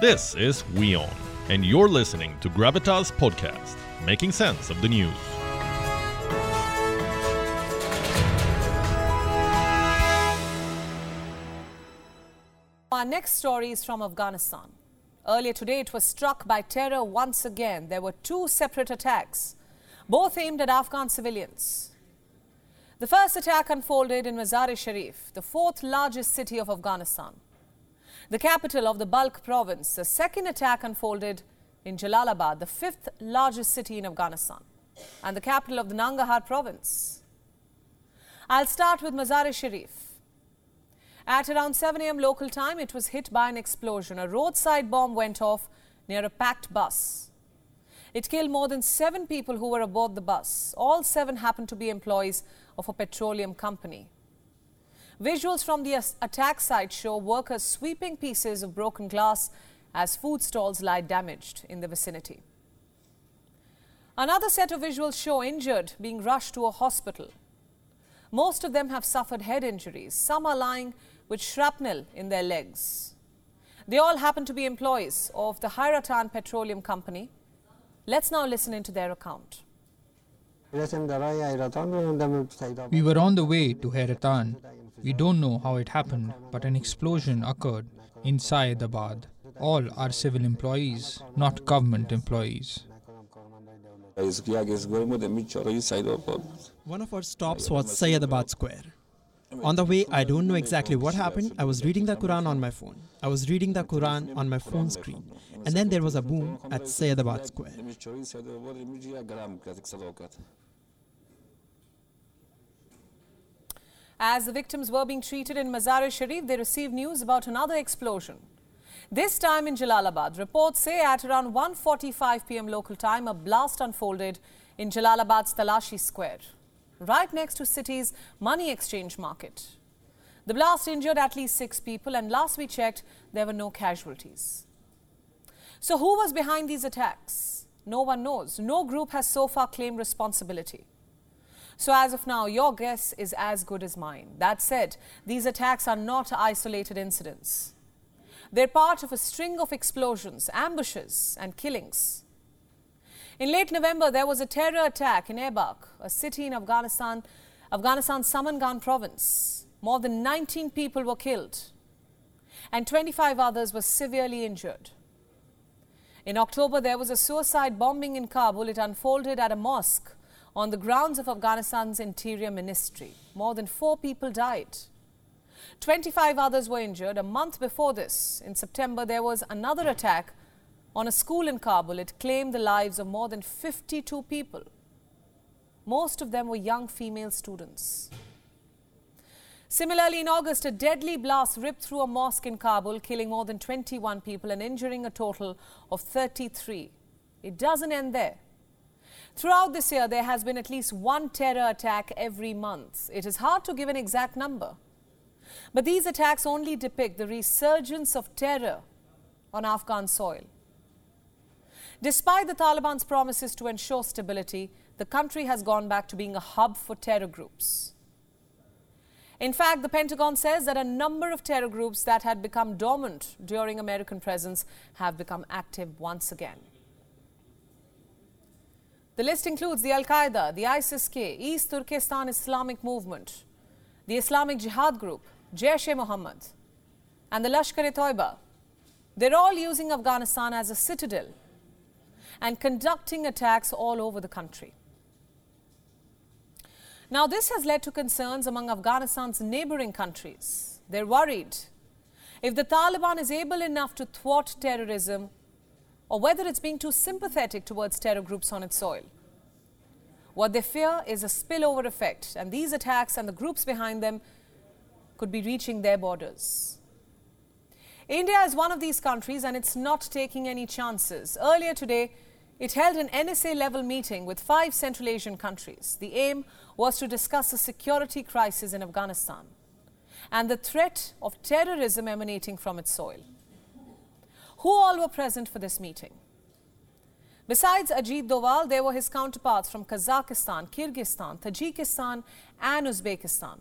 This is WION, and you're listening to Gravitas Podcast, making sense of the news. Our next story is from Afghanistan. Earlier today, it was struck by terror once again. There were two separate attacks, both aimed at Afghan civilians. The first attack unfolded in Mazar-e-Sharif, the fourth largest city of Afghanistan, the capital of the Balkh province. The second attack unfolded in Jalalabad, the fifth largest city in Afghanistan, and the capital of the Nangarhar province. I'll start with Mazar-e-Sharif. At around 7 a.m. local time, it was hit by an explosion. A roadside bomb went off near a packed bus. It killed more than seven people who were aboard the bus. All seven happened to be employees of a petroleum company. Visuals from the attack site show workers sweeping pieces of broken glass as food stalls lie damaged in the vicinity. Another set of visuals show injured being rushed to a hospital. Most of them have suffered head injuries. Some are lying with shrapnel in their legs. They all happen to be employees of the Hairatan Petroleum Company. Let's now listen into their account. We were on the way to Hairatan. We don't know how it happened, but an explosion occurred inside the. All are civil employees, not government employees. One of our stops was Sayyadabad Square. On the way, I don't know exactly what happened. I was reading the Quran on my phone. I was reading the Quran on my phone screen. And then there was a boom at Sayyadabad Square. As the victims were being treated in Mazar-e-Sharif, they received news about another explosion. This time in Jalalabad, reports say at around 1.45 pm local time, a blast unfolded in Jalalabad's Talashi Square right next to city's money exchange market. The blast injured at least six people, and last we checked, there were no casualties. So, who was behind these attacks? No one knows. No group has so far claimed responsibility. So, as of now, your guess is as good as mine. That said, these attacks are not isolated incidents. They're part of a string of explosions, ambushes, and killings. In late November, there was a terror attack in Aybak, a city in Afghanistan, Afghanistan's Samangan province. More than 19 people were killed, and 25 others were severely injured. In October, there was a suicide bombing in Kabul. It unfolded at a mosque on the grounds of Afghanistan's Interior Ministry. More than four people died. 25 others were injured. A month before this, in September, there was another attack on a school in Kabul, it claimed the lives of more than 52 people. Most of them were young female students. Similarly, in August, a deadly blast ripped through a mosque in Kabul, killing more than 21 people and injuring a total of 33. It doesn't end there. Throughout this year, there has been at least one terror attack every month. It is hard to give an exact number. But these attacks only depict the resurgence of terror on Afghan soil. Despite the Taliban's promises to ensure stability, the country has gone back to being a hub for terror groups. In fact, the Pentagon says that a number of terror groups that had become dormant during American presence have become active once again. The list includes the Al Qaeda, the ISIS K, East Turkestan Islamic Movement, the Islamic Jihad Group, Jaish e Mohammed, and the Lashkar e Toiba. They're all using Afghanistan as a citadel and conducting attacks all over the country. Now, this has led to concerns among Afghanistan's neighboring countries. They're worried if the Taliban is able enough to thwart terrorism or whether it's being too sympathetic towards terror groups on its soil. What they fear is a spillover effect, and these attacks and the groups behind them could be reaching their borders. India is one of these countries and it's not taking any chances. Earlier today, it held an NSA level meeting with five Central Asian countries. The aim was to discuss the security crisis in Afghanistan and the threat of terrorism emanating from its soil. Who all were present for this meeting? Besides Ajit Doval, there were his counterparts from Kazakhstan, Kyrgyzstan, Tajikistan, and Uzbekistan.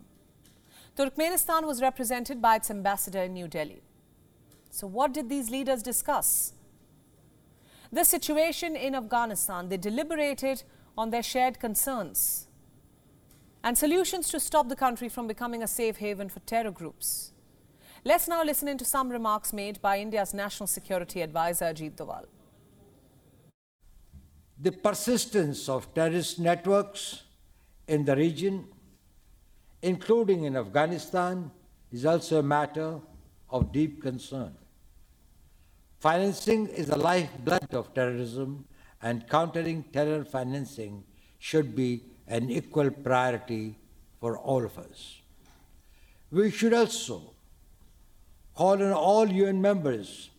Turkmenistan was represented by its ambassador in New Delhi. So, what did these leaders discuss? The situation in Afghanistan, they deliberated on their shared concerns and solutions to stop the country from becoming a safe haven for terror groups. Let's now listen into some remarks made by India's National Security Advisor Ajit Doval. The persistence of terrorist networks in the region, including in Afghanistan, is also a matter of deep concern. Financing is the lifeblood of terrorism, and countering terror financing should be an equal priority for all of us. We should also call on all UN members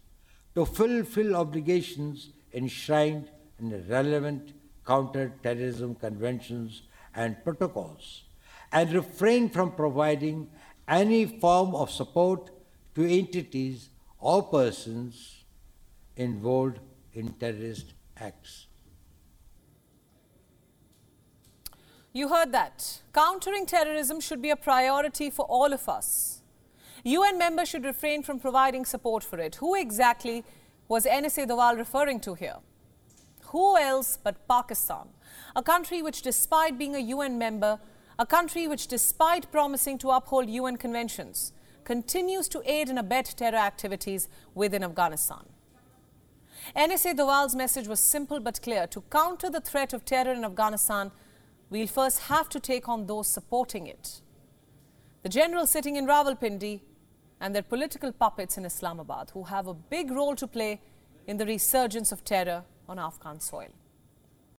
to fulfill obligations enshrined in the relevant counter-terrorism conventions and protocols and refrain from providing any form of support to entities or persons involved in terrorist acts. You heard that. Countering terrorism should be a priority for all of us. UN members should refrain from providing support for it. Who exactly was NSA Doval referring to here? Who else but Pakistan, a country which, despite being a UN member, a country which, despite promising to uphold UN conventions, continues to aid and abet terror activities within Afghanistan. NSA Doval's message was simple but clear. To counter the threat of terror in Afghanistan, we'll first have to take on those supporting it. The generals sitting in Rawalpindi and their political puppets in Islamabad, who have a big role to play in the resurgence of terror on Afghan soil.